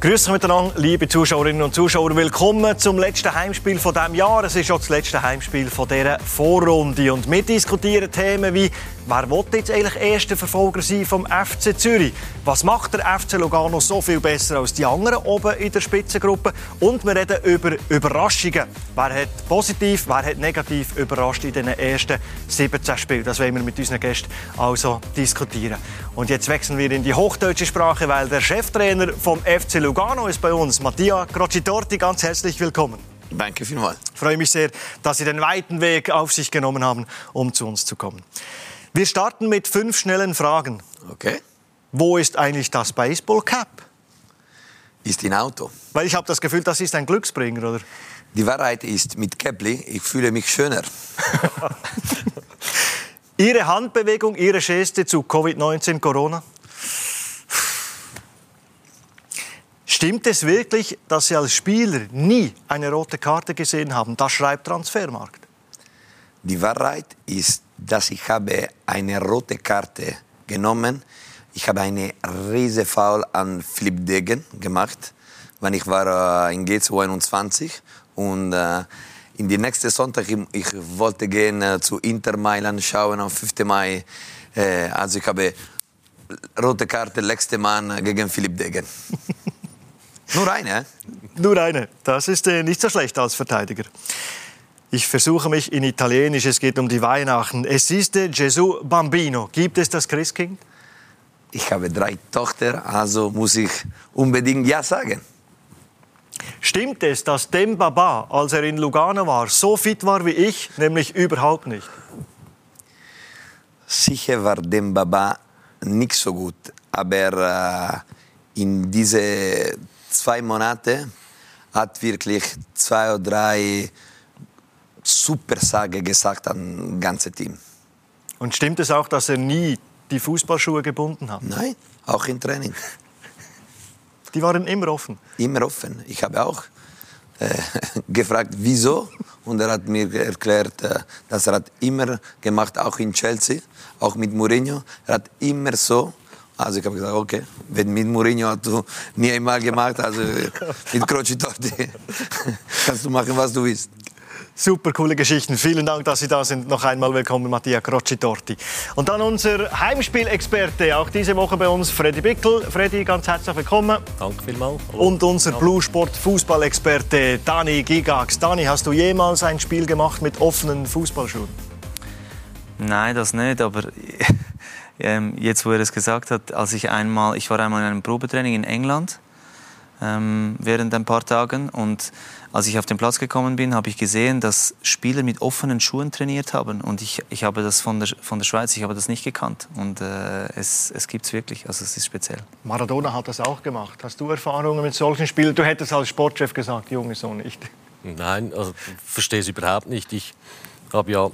Grüß euch miteinander, liebe Zuschauerinnen und Zuschauer. Willkommen zum letzten Heimspiel von diesem Jahr. Es ist auch das letzte Heimspiel von dieser Vorrunde. Und wir diskutieren Themen wie, wer will jetzt eigentlich erster Verfolger sein vom FC Zürich? Was macht der FC Lugano so viel besser als die anderen oben in der Spitzengruppe? Und wir reden über Überraschungen. Wer hat positiv, wer hat negativ überrascht in den ersten 17 Spielen? Das wollen wir mit unseren Gästen also diskutieren. Und jetzt wechseln wir in die hochdeutsche Sprache, weil der Cheftrainer vom FC Lugano ist bei uns. Mattia Crocitorti, ganz herzlich willkommen. Danke vielmals. Ich freue mich sehr, dass Sie den weiten Weg auf sich genommen haben, um zu uns zu kommen. Wir starten mit fünf schnellen Fragen. Okay. Wo ist eigentlich das Baseball Cap? Ist im Auto. Weil ich habe das Gefühl, das ist ein Glücksbringer, oder? Die Wahrheit ist, mit Kepli, ich fühle mich schöner. Ihre Handbewegung, Ihre Geste zu Covid-19, Corona? Stimmt es wirklich, dass Sie als Spieler nie eine rote Karte gesehen haben? Das schreibt Transfermarkt. Die Wahrheit ist, dass ich habe eine rote Karte genommen. Ich habe eine riese Foul an Philipp Degen gemacht, wenn ich war äh, in G22 und äh, in die nächste Sonntag ich, ich wollte gehen äh, zu Inter Mailand schauen am 5. Mai. Äh, also ich habe rote Karte letzte Mann gegen Philipp Degen. Nur eine? Nur eine. Das ist nicht so schlecht als Verteidiger. Ich versuche mich in Italienisch. Es geht um die Weihnachten. Esiste Gesù Bambino. Gibt es das Christkind? Ich habe drei Tochter, also muss ich unbedingt Ja sagen. Stimmt es, dass Dem Baba, als er in Lugano war, so fit war wie ich, nämlich überhaupt nicht? Sicher war Dem Baba nicht so gut, aber äh, in diese zwei Monate hat wirklich zwei oder drei Supersage gesagt am ganzen Team. Und stimmt es auch, dass er nie die Fußballschuhe gebunden hat? Nein, auch im Training. Die waren immer offen? Immer offen. Ich habe auch äh, gefragt, wieso. Und er hat mir erklärt, äh, dass er hat immer gemacht, auch in Chelsea, auch mit Mourinho. Er hat immer so also ich habe gesagt, okay, wenn mit Mourinho hast du nie einmal gemacht, also mit Croci kannst du machen, was du willst. Super coole Geschichten. Vielen Dank, dass Sie da sind. Noch einmal willkommen, Mattia Crocitorti. Und dann unser Heimspielexperte, auch diese Woche bei uns, Freddy Bickel. Freddy, ganz herzlich willkommen. Danke vielmals. Hallo. Und unser Blue Sport Fußballexperte, Dani Gigax. Dani, hast du jemals ein Spiel gemacht mit offenen Fußballschuhen? Nein, das nicht, aber ähm, jetzt, wo er es gesagt hat, als ich einmal, ich war einmal in einem Probetraining in England ähm, während ein paar Tagen und als ich auf den Platz gekommen bin, habe ich gesehen, dass Spieler mit offenen Schuhen trainiert haben und ich, ich habe das von der, von der Schweiz, ich habe das nicht gekannt und äh, es, es gibt es wirklich, also es ist speziell. Maradona hat das auch gemacht. Hast du Erfahrungen mit solchen Spielen? Du hättest als Sportchef gesagt, Junge, so nicht. Nein, also verstehe es überhaupt nicht. Ich habe ja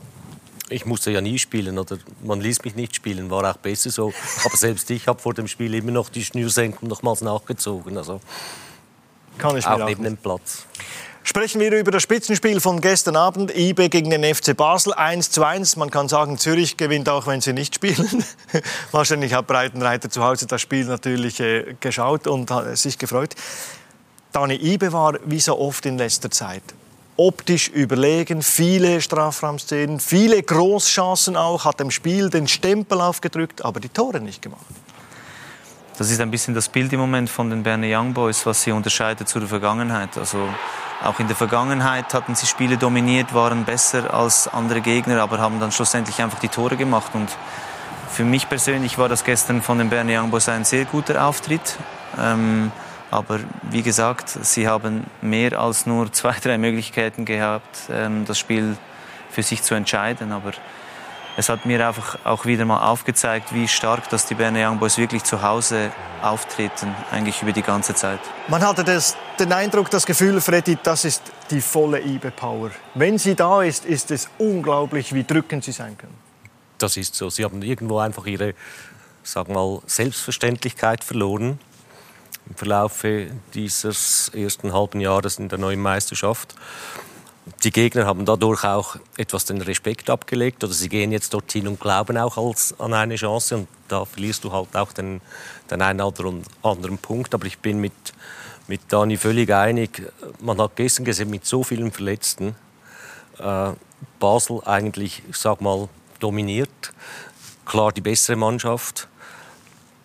ich musste ja nie spielen oder man ließ mich nicht spielen, war auch besser so. Aber selbst ich habe vor dem Spiel immer noch die Schnürsenkel nochmals nachgezogen. Also Kann ich auch, auch neben dem Platz. Sprechen wir über das Spitzenspiel von gestern Abend. IB gegen den FC Basel 1 zu 1. Man kann sagen, Zürich gewinnt auch, wenn sie nicht spielen. Wahrscheinlich hat Breitenreiter zu Hause das Spiel natürlich äh, geschaut und hat sich gefreut. Dani IB war wie so oft in letzter Zeit optisch überlegen, viele Strafraumszenen, viele Großchancen auch, hat dem Spiel den Stempel aufgedrückt, aber die Tore nicht gemacht. Das ist ein bisschen das Bild im Moment von den Berner Young Boys, was sie unterscheidet zu der Vergangenheit. Also auch in der Vergangenheit hatten sie Spiele dominiert, waren besser als andere Gegner, aber haben dann schlussendlich einfach die Tore gemacht. Und für mich persönlich war das gestern von den Berner Young Boys ein sehr guter Auftritt. Ähm, aber wie gesagt, sie haben mehr als nur zwei, drei Möglichkeiten gehabt, ähm, das Spiel für sich zu entscheiden. Aber es hat mir einfach auch wieder mal aufgezeigt, wie stark dass die Berner Young Boys wirklich zu Hause auftreten, eigentlich über die ganze Zeit. Man hatte das, den Eindruck, das Gefühl, Freddy, das ist die volle IBE-Power. Wenn sie da ist, ist es unglaublich, wie drückend sie sein können. Das ist so. Sie haben irgendwo einfach ihre, sag mal, Selbstverständlichkeit verloren im Verlauf dieses ersten halben Jahres in der neuen Meisterschaft. Die Gegner haben dadurch auch etwas den Respekt abgelegt oder sie gehen jetzt dorthin und glauben auch als, an eine Chance und da verlierst du halt auch den, den einen oder anderen Punkt. Aber ich bin mit mit Dani völlig einig. Man hat gestern gesehen, mit so vielen Verletzten, äh, Basel eigentlich, ich sag mal, dominiert. Klar die bessere Mannschaft.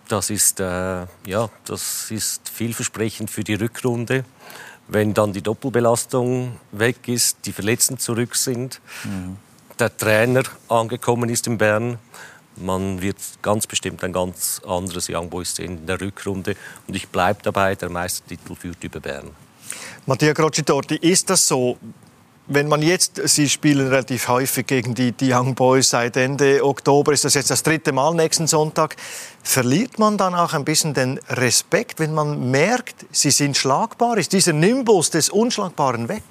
Das ist, äh, ja, das ist vielversprechend für die Rückrunde. Wenn dann die Doppelbelastung weg ist, die Verletzten zurück sind, mhm. der Trainer angekommen ist in Bern, man wird ganz bestimmt ein ganz anderes Young Boys sehen in der Rückrunde. Und ich bleibe dabei, der Meistertitel führt über Bern. Mattia Crocitorti, ist das so? Wenn man jetzt, Sie spielen relativ häufig gegen die, die Young Boys seit Ende Oktober, ist das jetzt das dritte Mal nächsten Sonntag. Verliert man dann auch ein bisschen den Respekt, wenn man merkt, sie sind schlagbar? Ist dieser Nimbus des Unschlagbaren weg?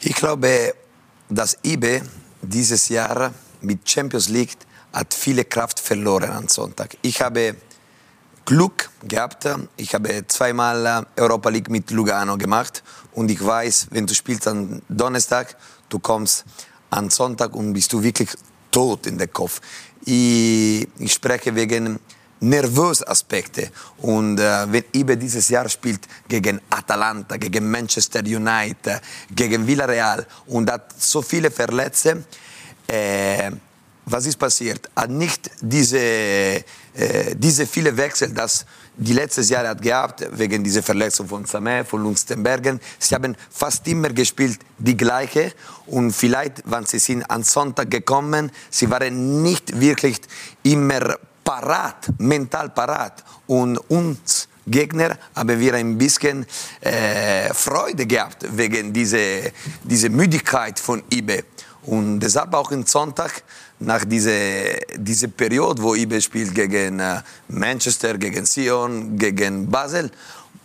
Ich glaube, dass IBE dieses Jahr mit Champions League hat viele Kraft verloren am Sonntag. Ich habe Glück gehabt. Ich habe zweimal Europa League mit Lugano gemacht und ich weiß, wenn du spielst am Donnerstag, du kommst am Sonntag und bist du wirklich tot in den Kopf. Ich, ich spreche wegen nervösen Aspekte. Und äh, wenn IBE dieses Jahr spielt gegen Atalanta, gegen Manchester United, gegen Villarreal und hat so viele Verletzte, äh, was ist passiert? Hat nicht diese, äh, diese viele Wechsel, das die letztes Jahr hat gehabt, wegen dieser Verletzung von Samé, von Lundstenbergen. Sie haben fast immer gespielt die gleiche und vielleicht, wenn sie sind am Sonntag gekommen, sie waren nicht wirklich immer parat, mental parat und uns Gegner haben wir ein bisschen äh, Freude gehabt wegen dieser diese Müdigkeit von IBE. Und deshalb auch am Sonntag nach dieser diese Periode, wo IBE spielt gegen äh, Manchester, gegen Sion, gegen Basel,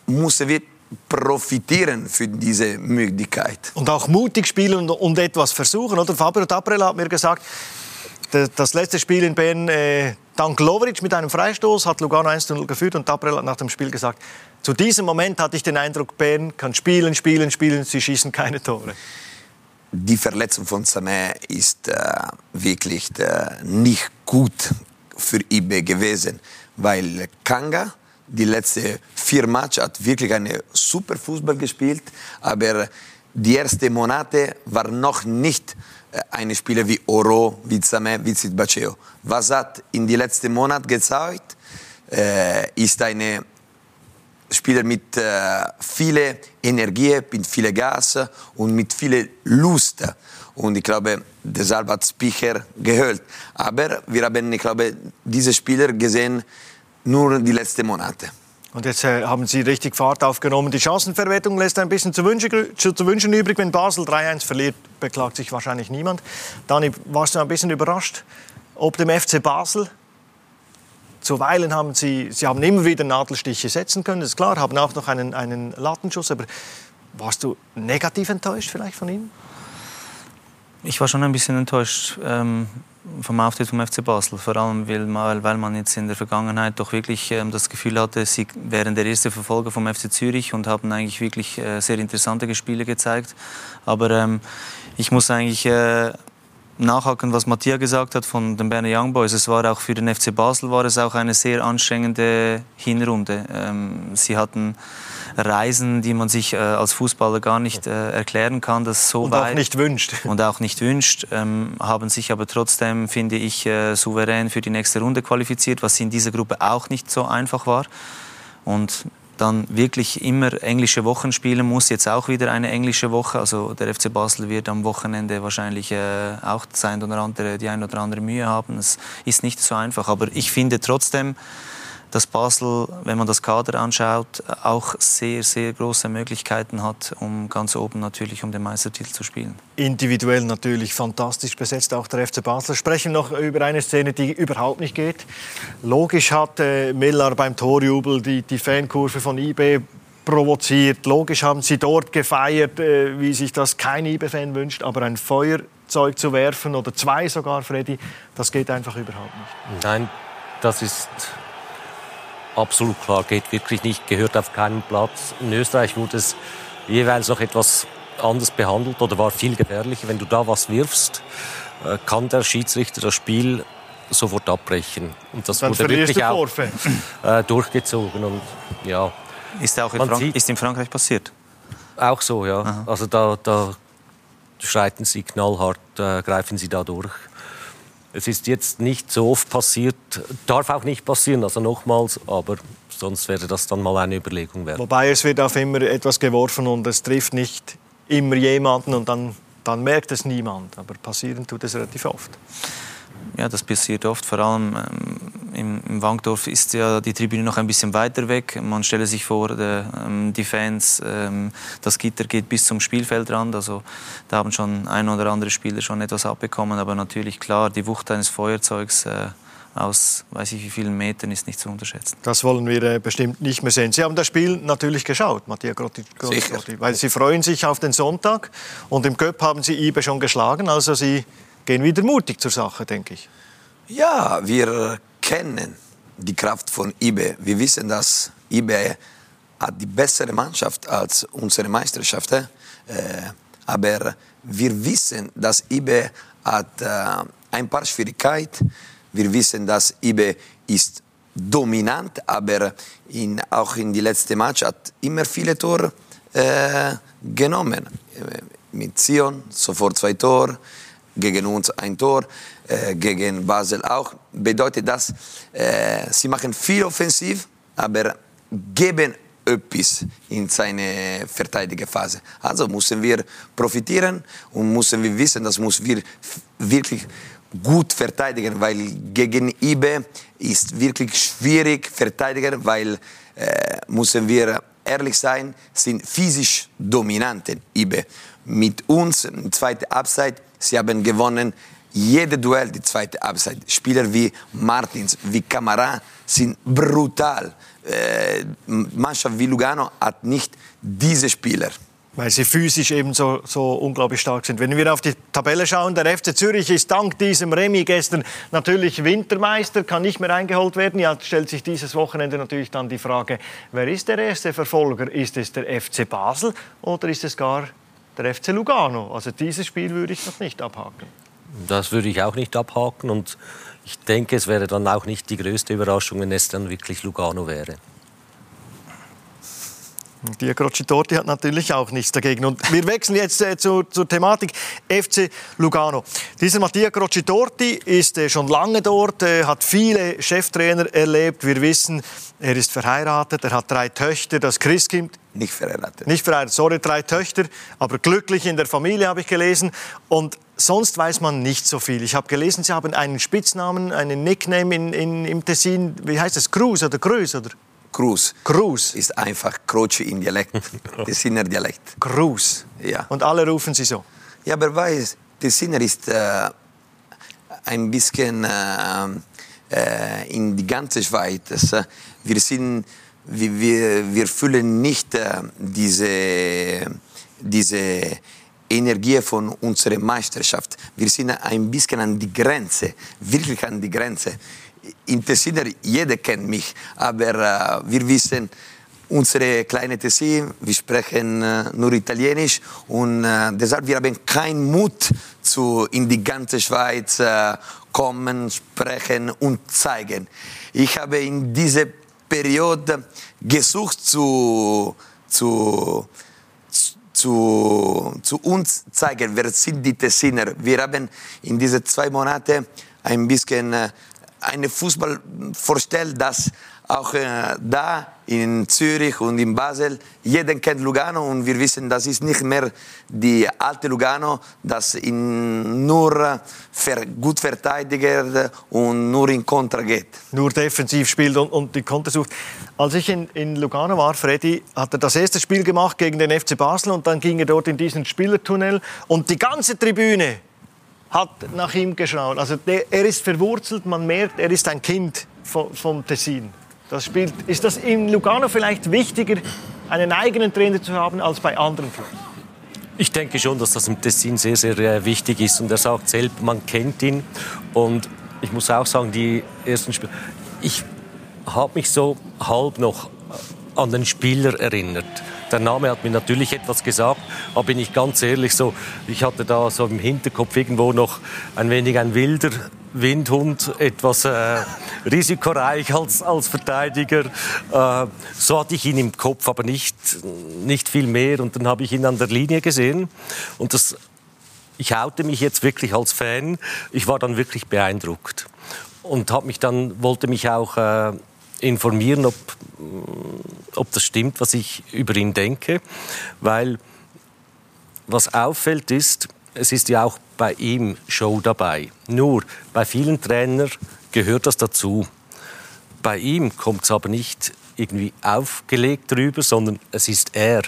müssen wir profitieren für diese Möglichkeit. Und auch mutig spielen und, und etwas versuchen. Oder? Fabio Taprella hat mir gesagt, das letzte Spiel in Bern, äh, dank Lovric mit einem Freistoß, hat Lugano 1-0 geführt und Taprella hat nach dem Spiel gesagt, zu diesem Moment hatte ich den Eindruck, Bern kann spielen, spielen, spielen, sie schießen keine Tore die Verletzung von Samé ist äh, wirklich äh, nicht gut für IB gewesen, weil Kanga die letzten vier Matches hat wirklich eine super Fußball gespielt, aber die ersten Monate war noch nicht äh, eine Spieler wie Oro, wie Samé, wie Zidbaceo. Was hat in den letzten Monaten gezeigt, äh, ist eine Spieler mit äh, viel Energie, mit viel Gas und mit viel Lust. Und ich glaube, deshalb hat Spicher gehört. Aber wir haben, ich glaube, diese Spieler gesehen nur die letzten Monate. Und jetzt äh, haben Sie richtig Fahrt aufgenommen. Die Chancenverwertung lässt ein bisschen zu wünschen, zu, zu wünschen übrig. Wenn Basel 3-1 verliert, beklagt sich wahrscheinlich niemand. Dani, warst du ein bisschen überrascht, ob dem FC Basel Zuweilen haben sie, sie haben immer wieder Nadelstiche setzen können, das ist klar, haben auch noch einen, einen Latenschuss. Aber warst du negativ enttäuscht vielleicht von ihnen? Ich war schon ein bisschen enttäuscht ähm, vom Auftritt vom FC Basel, vor allem weil, weil man jetzt in der Vergangenheit doch wirklich ähm, das Gefühl hatte, sie wären der erste Verfolger vom FC Zürich und haben eigentlich wirklich äh, sehr interessante Spiele gezeigt. Aber ähm, ich muss eigentlich äh, nachhaken, was Matthias gesagt hat von den Berner Young Boys. Es war auch für den FC Basel war es auch eine sehr anstrengende Hinrunde. Ähm, sie hatten Reisen, die man sich äh, als Fußballer gar nicht äh, erklären kann, das so und weit auch nicht wünscht und auch nicht wünscht, ähm, haben sich aber trotzdem, finde ich, äh, souverän für die nächste Runde qualifiziert, was in dieser Gruppe auch nicht so einfach war. Und dann wirklich immer englische Wochen spielen muss. Jetzt auch wieder eine englische Woche. Also der FC Basel wird am Wochenende wahrscheinlich äh, auch sein oder andere, die ein oder andere Mühe haben. Es ist nicht so einfach. Aber ich finde trotzdem, dass Basel, wenn man das Kader anschaut, auch sehr, sehr große Möglichkeiten hat, um ganz oben natürlich um den Meistertitel zu spielen. Individuell natürlich fantastisch besetzt, auch der FC Basel. Sprechen noch über eine Szene, die überhaupt nicht geht. Logisch hat äh, Miller beim Torjubel die, die Fankurve von IB provoziert. Logisch haben sie dort gefeiert, äh, wie sich das kein IB-Fan wünscht. Aber ein Feuerzeug zu werfen oder zwei sogar, Freddy, das geht einfach überhaupt nicht. Nein, das ist absolut klar, geht wirklich nicht, gehört auf keinen Platz. In Österreich wurde es jeweils noch etwas anders behandelt oder war viel gefährlicher. Wenn du da was wirfst, äh, kann der Schiedsrichter das Spiel sofort abbrechen. Und das Dann wurde wirklich auch äh, durchgezogen. Und ja, Ist, auch in, Frank ist in Frankreich passiert? Auch so, ja. Aha. Also da, da schreiten sie knallhart, äh, greifen sie da durch. Es ist jetzt nicht so oft passiert, darf auch nicht passieren, also nochmals, aber sonst wäre das dann mal eine Überlegung wert. Wobei es wird auf immer etwas geworfen und es trifft nicht immer jemanden und dann, dann merkt es niemand. Aber passieren tut es relativ oft. Ja, das passiert oft. Vor allem ähm, im, im Wankdorf ist ja die Tribüne noch ein bisschen weiter weg. Man stelle sich vor, der, ähm, die Fans, ähm, das Gitter geht bis zum Spielfeldrand. Also da haben schon ein oder andere Spieler schon etwas abbekommen. Aber natürlich klar, die Wucht eines Feuerzeugs äh, aus weiß ich wie vielen Metern ist nicht zu unterschätzen. Das wollen wir äh, bestimmt nicht mehr sehen. Sie haben das Spiel natürlich geschaut, Mattia Grotti, Grotti weil Sie freuen sich auf den Sonntag und im Cup haben Sie Ibe schon geschlagen, also Sie gehen wieder mutig zur Sache, denke ich. Ja, wir kennen die Kraft von IBE. Wir wissen, dass IBE hat die bessere Mannschaft als unsere Meisterschaft. Äh, aber wir wissen, dass IBE hat äh, ein paar Schwierigkeiten. Wir wissen, dass IBE ist dominant, aber in, auch in die letzte Match hat immer viele Tore äh, genommen. Äh, mit Zion sofort zwei Tore, gegen uns ein Tor, äh, gegen Basel auch. Bedeutet das, äh, sie machen viel offensiv, aber geben etwas in seine Verteidigerphase. Also müssen wir profitieren und müssen wir wissen, das muss wir wirklich gut verteidigen, weil gegen IBE ist wirklich schwierig verteidigen, weil äh, müssen wir ehrlich sein, sind physisch dominanten IBE. Mit uns, zweite Abseits, Sie haben gewonnen jede Duell, die zweite Halbzeit. Spieler wie Martins, wie Camara sind brutal. Äh, Mannschaft wie Lugano hat nicht diese Spieler. Weil sie physisch eben so, so unglaublich stark sind. Wenn wir auf die Tabelle schauen, der FC Zürich ist dank diesem Remi gestern natürlich Wintermeister, kann nicht mehr eingeholt werden. Ja, stellt sich dieses Wochenende natürlich dann die Frage, wer ist der erste Verfolger? Ist es der FC Basel oder ist es gar der FC Lugano. Also dieses Spiel würde ich noch nicht abhaken. Das würde ich auch nicht abhaken und ich denke, es wäre dann auch nicht die größte Überraschung, wenn es dann wirklich Lugano wäre. Diego Torti hat natürlich auch nichts dagegen. Und wir wechseln jetzt äh, zur, zur, Thematik FC Lugano. Dieser Mattia Torti ist äh, schon lange dort, äh, hat viele Cheftrainer erlebt. Wir wissen, er ist verheiratet, er hat drei Töchter. Das Christkind nicht verheiratet. Nicht verheiratet, sorry, drei Töchter, aber glücklich in der Familie, habe ich gelesen. Und sonst weiß man nicht so viel. Ich habe gelesen, Sie haben einen Spitznamen, einen Nickname in, in, im Tessin. Wie heißt das? Cruz oder Cruz? Oder? Cruz. Cruz. Ist einfach Croce in Dialekt, Tessiner Dialekt. Cruz. Ja. Und alle rufen Sie so? Ja, aber weiß, Tessiner ist äh, ein bisschen äh, äh, in die ganze Schweiz. Wir sind wir, wir fühlen nicht äh, diese, diese Energie von unserer Meisterschaft. Wir sind ein bisschen an die Grenze, wirklich an die Grenze. In Tessin, jeder kennt mich, aber äh, wir wissen, unsere kleine Tessin, wir sprechen äh, nur Italienisch und äh, deshalb wir haben keinen Mut zu in die ganze Schweiz äh, kommen, sprechen und zeigen. Ich habe in diese Periode gesucht zu, zu, zu, zu uns zeigen, wer sind die Tessiner. Wir haben in diesen zwei Monaten ein bisschen äh, einen Fußball vorstellt, das auch äh, da in Zürich und in Basel, jeder kennt Lugano und wir wissen, das ist nicht mehr die alte Lugano, das in nur ver gut verteidigt und nur in Kontra geht. Nur defensiv spielt und, und die Konter sucht. Als ich in, in Lugano war, Freddy, hat er das erste Spiel gemacht gegen den FC Basel und dann ging er dort in diesen Spielertunnel und die ganze Tribüne hat nach ihm geschaut. Also der, er ist verwurzelt, man merkt, er ist ein Kind vom, vom Tessin. Das spielt, ist das in Lugano vielleicht wichtiger, einen eigenen Trainer zu haben, als bei anderen Clubs? Ich denke schon, dass das im Tessin sehr, sehr äh, wichtig ist. Und er sagt selbst, man kennt ihn. Und ich muss auch sagen, die ersten Spiele, ich habe mich so halb noch an den Spieler erinnert. Der Name hat mir natürlich etwas gesagt, aber bin ich ganz ehrlich so, ich hatte da so im Hinterkopf irgendwo noch ein wenig ein wilder Windhund, etwas äh, risikoreich als, als Verteidiger. Äh, so hatte ich ihn im Kopf, aber nicht, nicht viel mehr. Und dann habe ich ihn an der Linie gesehen und das ich haute mich jetzt wirklich als Fan. Ich war dann wirklich beeindruckt und habe mich dann wollte mich auch äh, informieren, ob, ob das stimmt, was ich über ihn denke, weil was auffällt ist, es ist ja auch bei ihm Show dabei. Nur bei vielen Trainern gehört das dazu. Bei ihm kommt es aber nicht irgendwie aufgelegt drüber, sondern es ist er.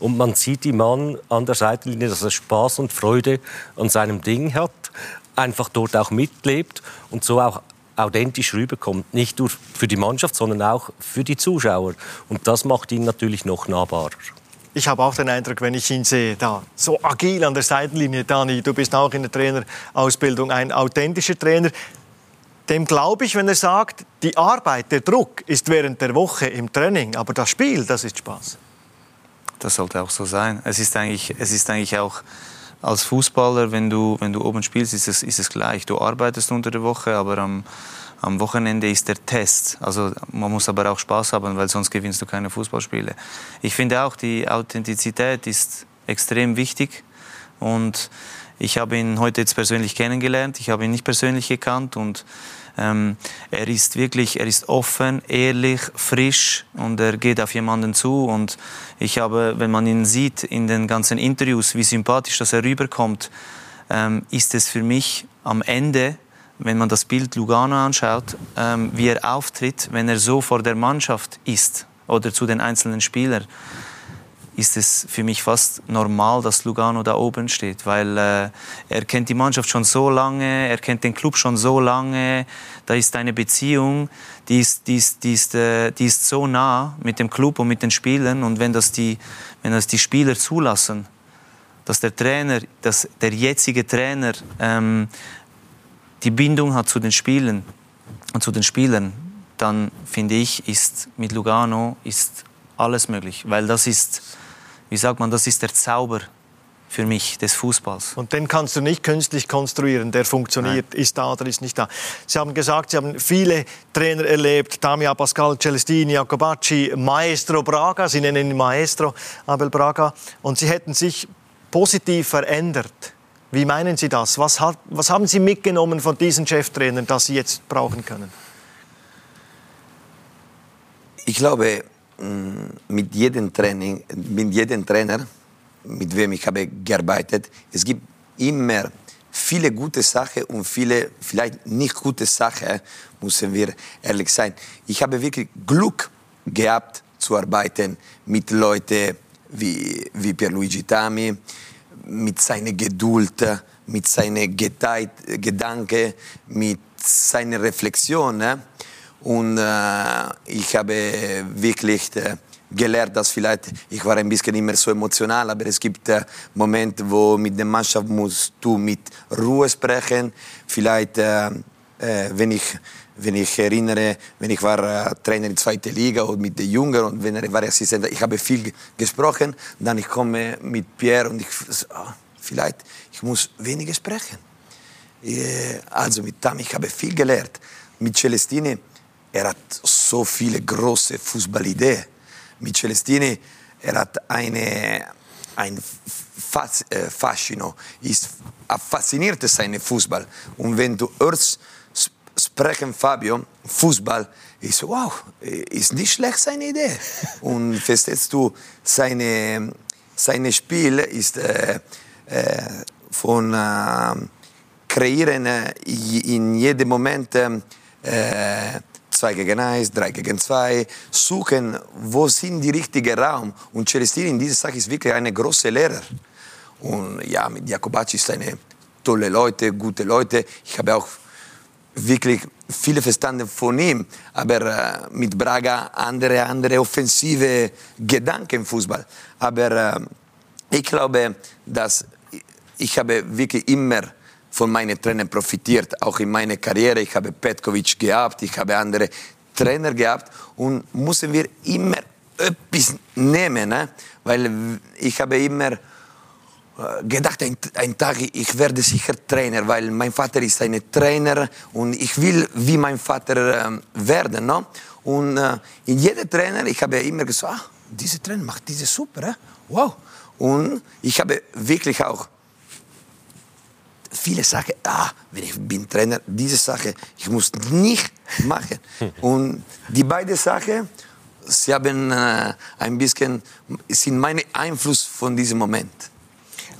Und man sieht die Mann an der Seitenlinie, dass er Spaß und Freude an seinem Ding hat, einfach dort auch mitlebt und so auch authentisch rüberkommt. Nicht nur für die Mannschaft, sondern auch für die Zuschauer. Und das macht ihn natürlich noch nahbarer. Ich habe auch den Eindruck, wenn ich ihn sehe, da so agil an der Seitenlinie, Dani, du bist auch in der Trainerausbildung ein authentischer Trainer. Dem glaube ich, wenn er sagt, die Arbeit, der Druck ist während der Woche im Training, aber das Spiel, das ist Spaß. Das sollte auch so sein. Es ist eigentlich, es ist eigentlich auch als Fußballer, wenn du, wenn du oben spielst, ist es, ist es gleich. Du arbeitest unter der Woche, aber am, am Wochenende ist der Test. Also man muss aber auch Spaß haben, weil sonst gewinnst du keine Fußballspiele. Ich finde auch, die Authentizität ist extrem wichtig. Und ich habe ihn heute jetzt persönlich kennengelernt. Ich habe ihn nicht persönlich gekannt und ähm, er ist wirklich, er ist offen, ehrlich, frisch und er geht auf jemanden zu. Und ich habe, wenn man ihn sieht in den ganzen Interviews, wie sympathisch das er rüberkommt, ähm, ist es für mich am Ende, wenn man das Bild Lugano anschaut, ähm, wie er auftritt, wenn er so vor der Mannschaft ist oder zu den einzelnen Spielern ist es für mich fast normal, dass Lugano da oben steht, weil äh, er kennt die Mannschaft schon so lange, er kennt den Club schon so lange, da ist eine Beziehung, die ist, die ist, die ist, äh, die ist so nah mit dem Club und mit den Spielern. Und wenn das die, wenn das die Spieler zulassen, dass der Trainer, dass der jetzige Trainer ähm, die Bindung hat zu den Spielern und zu den Spielern, dann finde ich, ist mit Lugano ist alles möglich, weil das ist wie sagt man, das ist der Zauber für mich des Fußballs. Und den kannst du nicht künstlich konstruieren, der funktioniert, Nein. ist da oder ist nicht da. Sie haben gesagt, Sie haben viele Trainer erlebt, Damia Pascal, Celestini, Jacobacci, Maestro Braga, Sie nennen ihn Maestro, Abel Braga, und Sie hätten sich positiv verändert. Wie meinen Sie das? Was, hat, was haben Sie mitgenommen von diesen Cheftrainern, das Sie jetzt brauchen können? Ich glaube, mit jedem Training, mit jedem Trainer, mit wem ich habe gearbeitet, es gibt immer viele gute Sachen und viele vielleicht nicht gute Sachen, müssen wir ehrlich sein. Ich habe wirklich Glück gehabt zu arbeiten mit Leuten wie, wie Pierluigi Tami, mit seiner Geduld, mit seinen Gedanken, mit seiner Reflexion. Und äh, ich habe wirklich äh, gelernt, dass vielleicht, ich war ein bisschen immer so emotional, aber es gibt äh, Momente, wo mit der Mannschaft musst du mit Ruhe sprechen. Vielleicht, wenn ich wenn ich erinnere, wenn ich war Trainer in zweiter Liga und mit den Jungen und wenn er war Assistent, ich habe viel gesprochen, dann ich komme mit Pierre und ich oh, vielleicht ich muss weniger sprechen. Also mit Tam, ich habe viel gelernt. Mit Celestine er hat so viele große Fußballideen. Mit Celestini, er hat eine, ein Fas, äh, Fascino, ist, er fasziniert seinen Fußball. Und wenn du hörst, sprechen Fabio, Fußball, ich so, wow, ist nicht schlecht seine Idee. Und verstehst du, seine, seine Spiel ist äh, äh, von äh, kreieren äh, in jedem Moment äh, 2 gegen 1, 3 gegen 2, suchen, wo sind die richtigen Raum. Und Celestini in dieser Sache ist wirklich eine große Lehrer. Und ja, mit Jakobacci ist eine tolle Leute, gute Leute. Ich habe auch wirklich viele verstanden von ihm, aber äh, mit Braga andere, andere offensive Gedanken im Fußball. Aber äh, ich glaube, dass ich habe wirklich immer von meinen Trainern profitiert, auch in meiner Karriere. Ich habe Petkovic gehabt, ich habe andere Trainer gehabt und müssen wir immer etwas nehmen, ne? weil ich habe immer äh, gedacht, ein, ein, Tag, ich werde sicher Trainer, weil mein Vater ist ein Trainer und ich will wie mein Vater äh, werden. No? Und äh, in jedem Trainer, ich habe immer gesagt, ah, dieser Trainer macht diese super, eh? wow. Und ich habe wirklich auch viele Sachen, ah, wenn ich bin Trainer, diese Sache, ich muss nicht machen. Und die beiden Sachen, sie haben äh, ein bisschen, sind mein Einfluss von diesem Moment.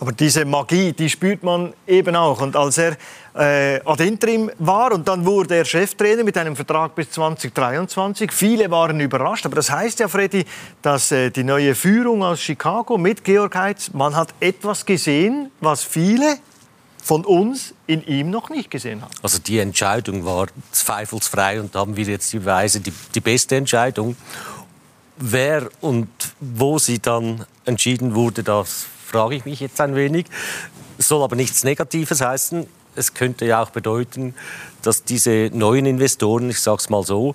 Aber diese Magie, die spürt man eben auch. Und als er äh, ad interim war und dann wurde er Cheftrainer mit einem Vertrag bis 2023, viele waren überrascht. Aber das heißt ja, Freddy, dass äh, die neue Führung aus Chicago mit Georg Heitz, man hat etwas gesehen, was viele von uns in ihm noch nicht gesehen haben. Also die Entscheidung war zweifelsfrei und haben wir jetzt die Beweise, die, die beste Entscheidung. Wer und wo sie dann entschieden wurde, das frage ich mich jetzt ein wenig. Soll aber nichts Negatives heißen. Es könnte ja auch bedeuten, dass diese neuen Investoren, ich sage es mal so,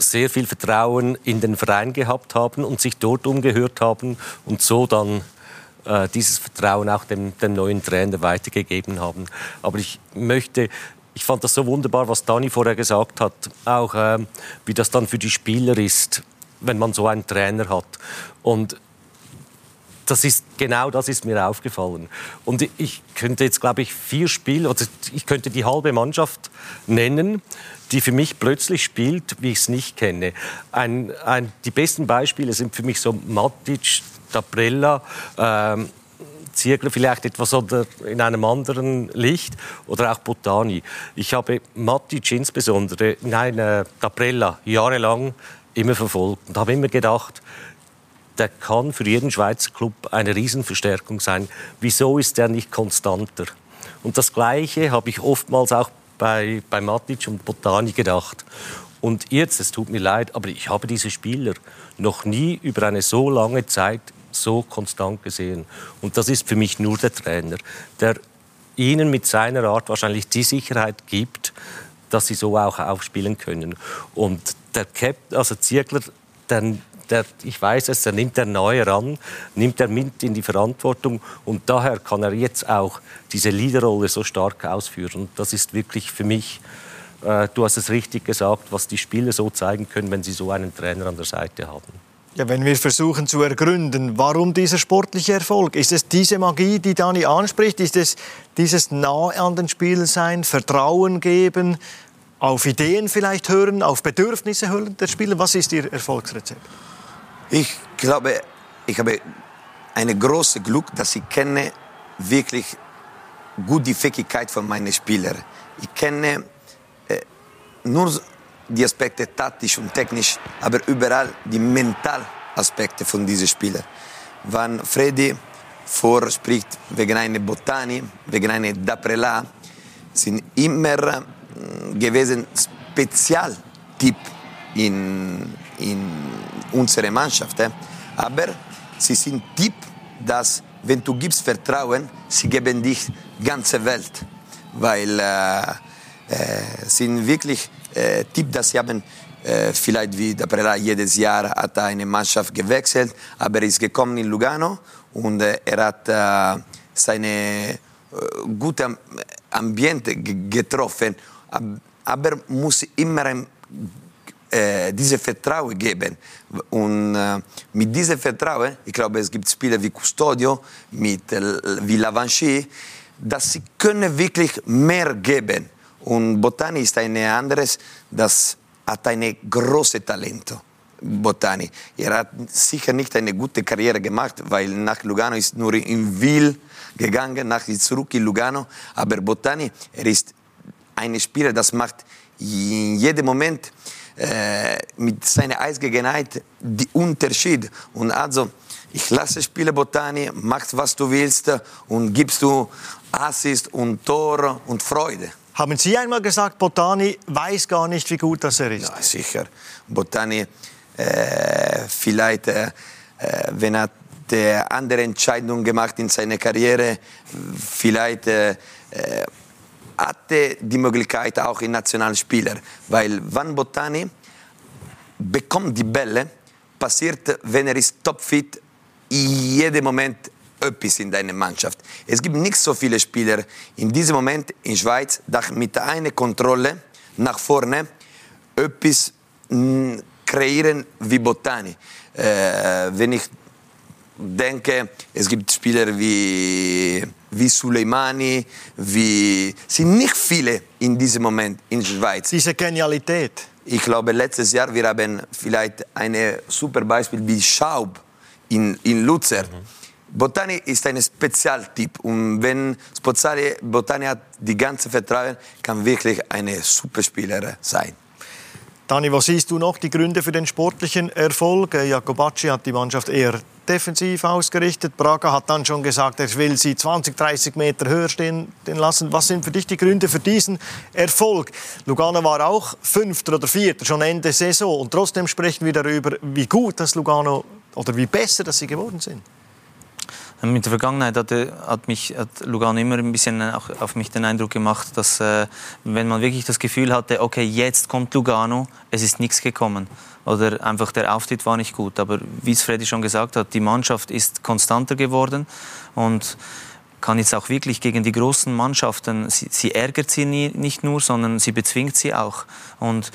sehr viel Vertrauen in den Verein gehabt haben und sich dort umgehört haben und so dann äh, dieses Vertrauen auch dem, dem neuen Trainer weitergegeben haben. Aber ich möchte ich fand das so wunderbar, was Dani vorher gesagt hat, auch äh, wie das dann für die Spieler ist, wenn man so einen Trainer hat. Und das ist genau das ist mir aufgefallen. Und ich könnte jetzt, glaube ich, vier Spiele oder ich könnte die halbe Mannschaft nennen, die für mich plötzlich spielt, wie ich es nicht kenne. Ein, ein, die besten Beispiele sind für mich so Matic, Taprella, ähm, Ziegler vielleicht etwas oder in einem anderen Licht oder auch Botani. Ich habe Matic insbesondere, nein, äh, Taprella jahrelang immer verfolgt und habe immer gedacht, der kann für jeden Schweizer Club eine Riesenverstärkung sein. Wieso ist der nicht konstanter? Und das Gleiche habe ich oftmals auch bei, bei Matic und Botani gedacht. Und jetzt, es tut mir leid, aber ich habe diese Spieler noch nie über eine so lange Zeit so konstant gesehen. Und das ist für mich nur der Trainer, der ihnen mit seiner Art wahrscheinlich die Sicherheit gibt, dass sie so auch aufspielen können. Und der Cap, also Ziegler, der, der, ich weiß es, der nimmt er neu ran, nimmt er mit in die Verantwortung und daher kann er jetzt auch diese Leaderrolle so stark ausführen. Und das ist wirklich für mich, äh, du hast es richtig gesagt, was die Spieler so zeigen können, wenn sie so einen Trainer an der Seite haben. Ja, wenn wir versuchen zu ergründen, warum dieser sportliche Erfolg? Ist es diese Magie, die Dani anspricht? Ist es dieses nah an den Spielen sein, Vertrauen geben, auf Ideen vielleicht hören, auf Bedürfnisse hören der Spieler? Was ist Ihr Erfolgsrezept? Ich glaube, ich habe eine große Glück, dass ich kenne wirklich gut die Fähigkeit von meinen Spielern. Ich kenne äh, nur die Aspekte taktisch und technisch, aber überall die Mentalaspekte von diesen Spielern. Wenn Freddy vorspricht wegen einer Botani, wegen einer Daprela, sind immer äh, gewesen Spezialtyp in, in unserer Mannschaft. Eh? Aber sie sind Typ, dass wenn du gibst Vertrauen, sie geben dich ganze Welt, weil äh, äh, sind wirklich äh, Typ, dass sie haben äh, vielleicht wie der Prela jedes Jahr hat eine Mannschaft gewechselt, aber er ist gekommen in Lugano und äh, er hat äh, seine gute Ambiente getroffen, aber muss immer dieses Vertrauen geben. Und mit diesem Vertrauen, ich glaube, es gibt Spieler wie Custodio, mit, wie Lavanchi, dass sie können wirklich mehr geben. Und Botani ist ein anderes, das hat ein großes Talent. Botani. Er hat sicher nicht eine gute Karriere gemacht, weil nach Lugano ist nur in Wil gegangen, nach zurück in Lugano. Aber Botani, er ist ein Spieler, das macht in jedem Moment äh, mit seiner Eisgegenheit die Unterschied. Und also, ich lasse Spiele Botani, machst was du willst und gibst du Assist und Tor und Freude. Haben Sie einmal gesagt, Botani weiß gar nicht, wie gut das er ist? Ja, sicher. Botani, äh, vielleicht, äh, äh wenn er der andere Entscheidung gemacht in seiner Karriere, vielleicht äh, äh hatte die Möglichkeit auch in nationalen Spielern. Weil Van Botani bekommt die Bälle passiert, wenn er ist topfit, in jedem Moment etwas in deiner Mannschaft. Es gibt nicht so viele Spieler in diesem Moment in Schweiz, die mit einer Kontrolle nach vorne etwas mh, kreieren wie Botani. Äh, wenn ich denke, es gibt Spieler wie, wie Suleimani, wie, sind nicht viele in diesem Moment in der Schweiz. Diese Genialität. Ich glaube, letztes Jahr wir haben vielleicht ein super Beispiel wie Schaub in, in Luzern. Mhm. Botani ist ein Spezialtyp und wenn Spozzari Botani hat die ganze Vertrauen, kann wirklich eine Superspieler sein. Dani, was siehst du noch die Gründe für den sportlichen Erfolg? Jakobacci hat die Mannschaft eher defensiv ausgerichtet. Braga hat dann schon gesagt, er will sie 20, 30 Meter höher stehen lassen. Was sind für dich die Gründe für diesen Erfolg? Lugano war auch Fünfter oder Vierter, schon Ende Saison. Und trotzdem sprechen wir darüber, wie gut das Lugano oder wie besser dass sie geworden sind. Mit der Vergangenheit hatte, hat, mich, hat Lugano immer ein bisschen auch auf mich den Eindruck gemacht, dass äh, wenn man wirklich das Gefühl hatte, okay, jetzt kommt Lugano, es ist nichts gekommen. Oder einfach der Auftritt war nicht gut. Aber wie es Freddy schon gesagt hat, die Mannschaft ist konstanter geworden und kann jetzt auch wirklich gegen die großen Mannschaften, sie, sie ärgert sie nie, nicht nur, sondern sie bezwingt sie auch. Und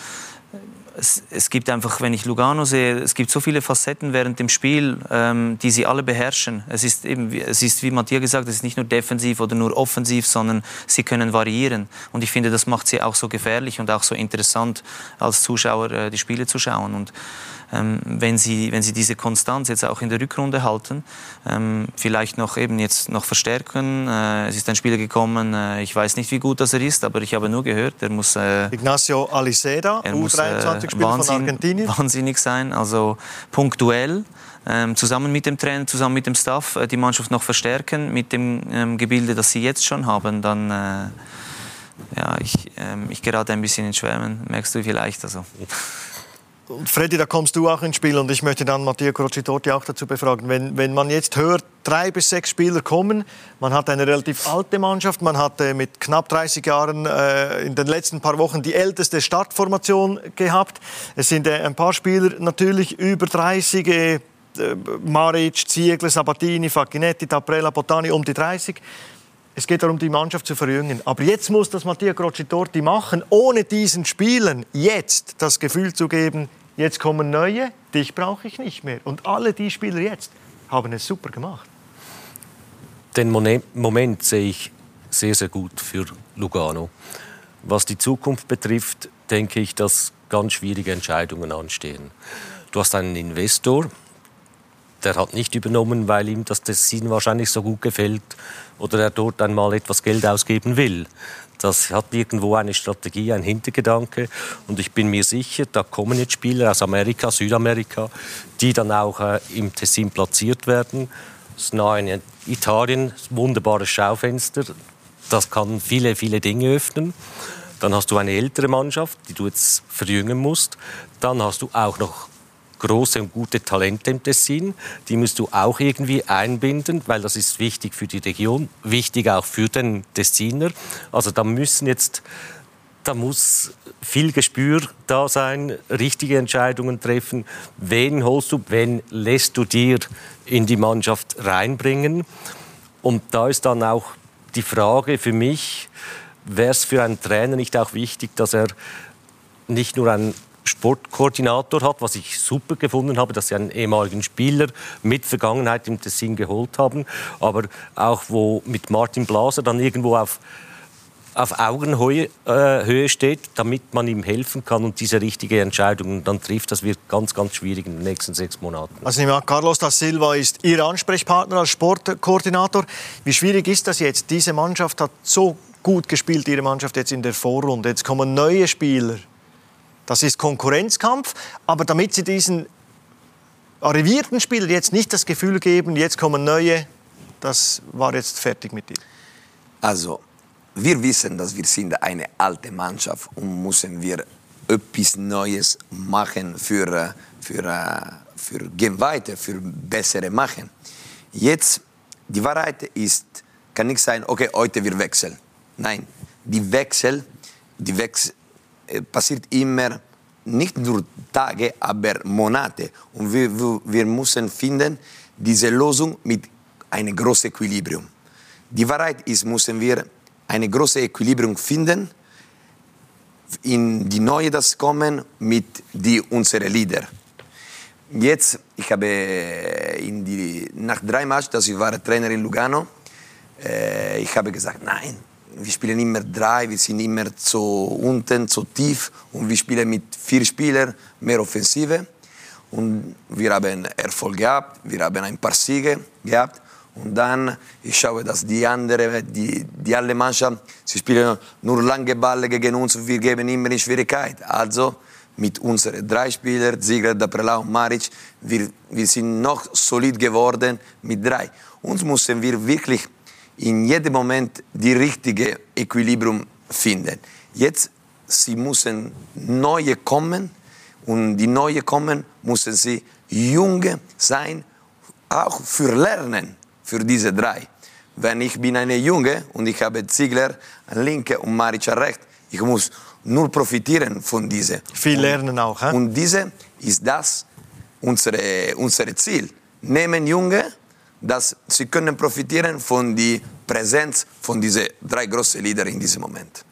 es, es, gibt einfach, wenn ich Lugano sehe, es gibt so viele Facetten während dem Spiel, ähm, die sie alle beherrschen. Es ist eben, es ist wie Matthias gesagt, es ist nicht nur defensiv oder nur offensiv, sondern sie können variieren. Und ich finde, das macht sie auch so gefährlich und auch so interessant, als Zuschauer äh, die Spiele zu schauen. Und wenn, sie, wenn sie diese Konstanz jetzt auch in der Rückrunde halten, ähm, vielleicht noch eben jetzt noch verstärken. Äh, es ist ein Spieler gekommen, äh, ich weiß nicht, wie gut das er ist, aber ich habe nur gehört, er muss... Äh, Ignacio Aliseda, U23-Spieler von Argentinien. Wahnsinnig sein, also punktuell. Ähm, zusammen mit dem Trainer, zusammen mit dem Staff die Mannschaft noch verstärken mit dem ähm, Gebilde, das sie jetzt schon haben, dann äh, ja, ich, ähm, ich gerate ein bisschen ins Schwärmen, merkst du vielleicht. Also. Freddy, da kommst du auch ins Spiel und ich möchte dann Matteo Crocitotti auch dazu befragen. Wenn, wenn man jetzt hört, drei bis sechs Spieler kommen, man hat eine relativ alte Mannschaft, man hat äh, mit knapp 30 Jahren äh, in den letzten paar Wochen die älteste Startformation gehabt. Es sind äh, ein paar Spieler natürlich über 30, äh, Maric, Ziegler, Sabatini, Facchinetti, Taprella, Botani um die 30. Es geht darum, die Mannschaft zu verjüngen. Aber jetzt muss das Mattia Crocitorti machen, ohne diesen Spielen jetzt das Gefühl zu geben, jetzt kommen neue, dich brauche ich nicht mehr. Und alle die Spieler jetzt haben es super gemacht. Den Moment sehe ich sehr, sehr gut für Lugano. Was die Zukunft betrifft, denke ich, dass ganz schwierige Entscheidungen anstehen. Du hast einen Investor, der hat nicht übernommen, weil ihm das Tessin wahrscheinlich so gut gefällt oder er dort einmal etwas Geld ausgeben will. Das hat irgendwo eine Strategie, ein Hintergedanke. Und ich bin mir sicher, da kommen jetzt Spieler aus Amerika, Südamerika, die dann auch äh, im Tessin platziert werden. Das ist nah in Italien, wunderbares Schaufenster. Das kann viele, viele Dinge öffnen. Dann hast du eine ältere Mannschaft, die du jetzt verjüngen musst. Dann hast du auch noch große und gute Talente im Tessin. Die musst du auch irgendwie einbinden, weil das ist wichtig für die Region, wichtig auch für den Tessiner. Also da müssen jetzt da muss viel Gespür da sein, richtige Entscheidungen treffen. Wen holst du, wen lässt du dir in die Mannschaft reinbringen? Und da ist dann auch die Frage für mich, wäre es für einen Trainer nicht auch wichtig, dass er nicht nur ein Sportkoordinator hat, was ich super gefunden habe, dass sie einen ehemaligen Spieler mit Vergangenheit im Tessin geholt haben, aber auch wo mit Martin Blaser dann irgendwo auf auf Augenhöhe äh, steht, damit man ihm helfen kann und diese richtige Entscheidung dann trifft. Das wird ganz, ganz schwierig in den nächsten sechs Monaten. Also Carlos da Silva ist Ihr Ansprechpartner als Sportkoordinator. Wie schwierig ist das jetzt? Diese Mannschaft hat so gut gespielt, Ihre Mannschaft jetzt in der Vorrunde. Jetzt kommen neue Spieler. Das ist Konkurrenzkampf. Aber damit Sie diesen arrivierten Spielern jetzt nicht das Gefühl geben, jetzt kommen neue, das war jetzt fertig mit dir. Also, wir wissen, dass wir sind eine alte Mannschaft und müssen wir etwas Neues machen für, für, für gehen weiter, für bessere machen. Jetzt, die Wahrheit ist, kann nicht sein, okay, heute wir wechseln. Nein, die Wechsel, die Wechsel, äh, passiert immer nicht nur Tage, aber Monate. Und wir, wir, müssen finden diese Lösung mit einem großen Equilibrium. Die Wahrheit ist, müssen wir ein großes Equilibrium finden in die neue das kommen mit die unsere Lieder. Jetzt, ich habe in die, nach drei Matches, dass ich war Trainer in Lugano, äh, ich habe gesagt, nein, wir spielen immer drei, wir sind immer zu unten, zu tief und wir spielen mit vier Spielern, mehr Offensive. Und wir haben Erfolg gehabt, wir haben ein paar Siege gehabt. Und dann, ich schaue, dass die anderen, die, die alle Mannschaften, sie spielen nur lange Bälle gegen uns und wir geben immer in Schwierigkeit. Also, mit unseren drei Spielern, Ziegler, Daprela und Maric, wir, wir sind noch solid geworden mit drei. Uns müssen wir wirklich in jedem Moment die richtige Equilibrium finden. Jetzt, sie müssen neue kommen und die neue kommen, müssen sie junge sein, auch für Lernen für diese drei. Wenn ich bin eine Junge und ich habe Ziegler linke und Maric an rechts, ich muss nur profitieren von diese. Viel lernen auch. He? Und diese ist das unsere, unser Ziel. Nehmen Junge, dass sie können profitieren von der Präsenz von diesen drei großen Liedern in diesem Moment.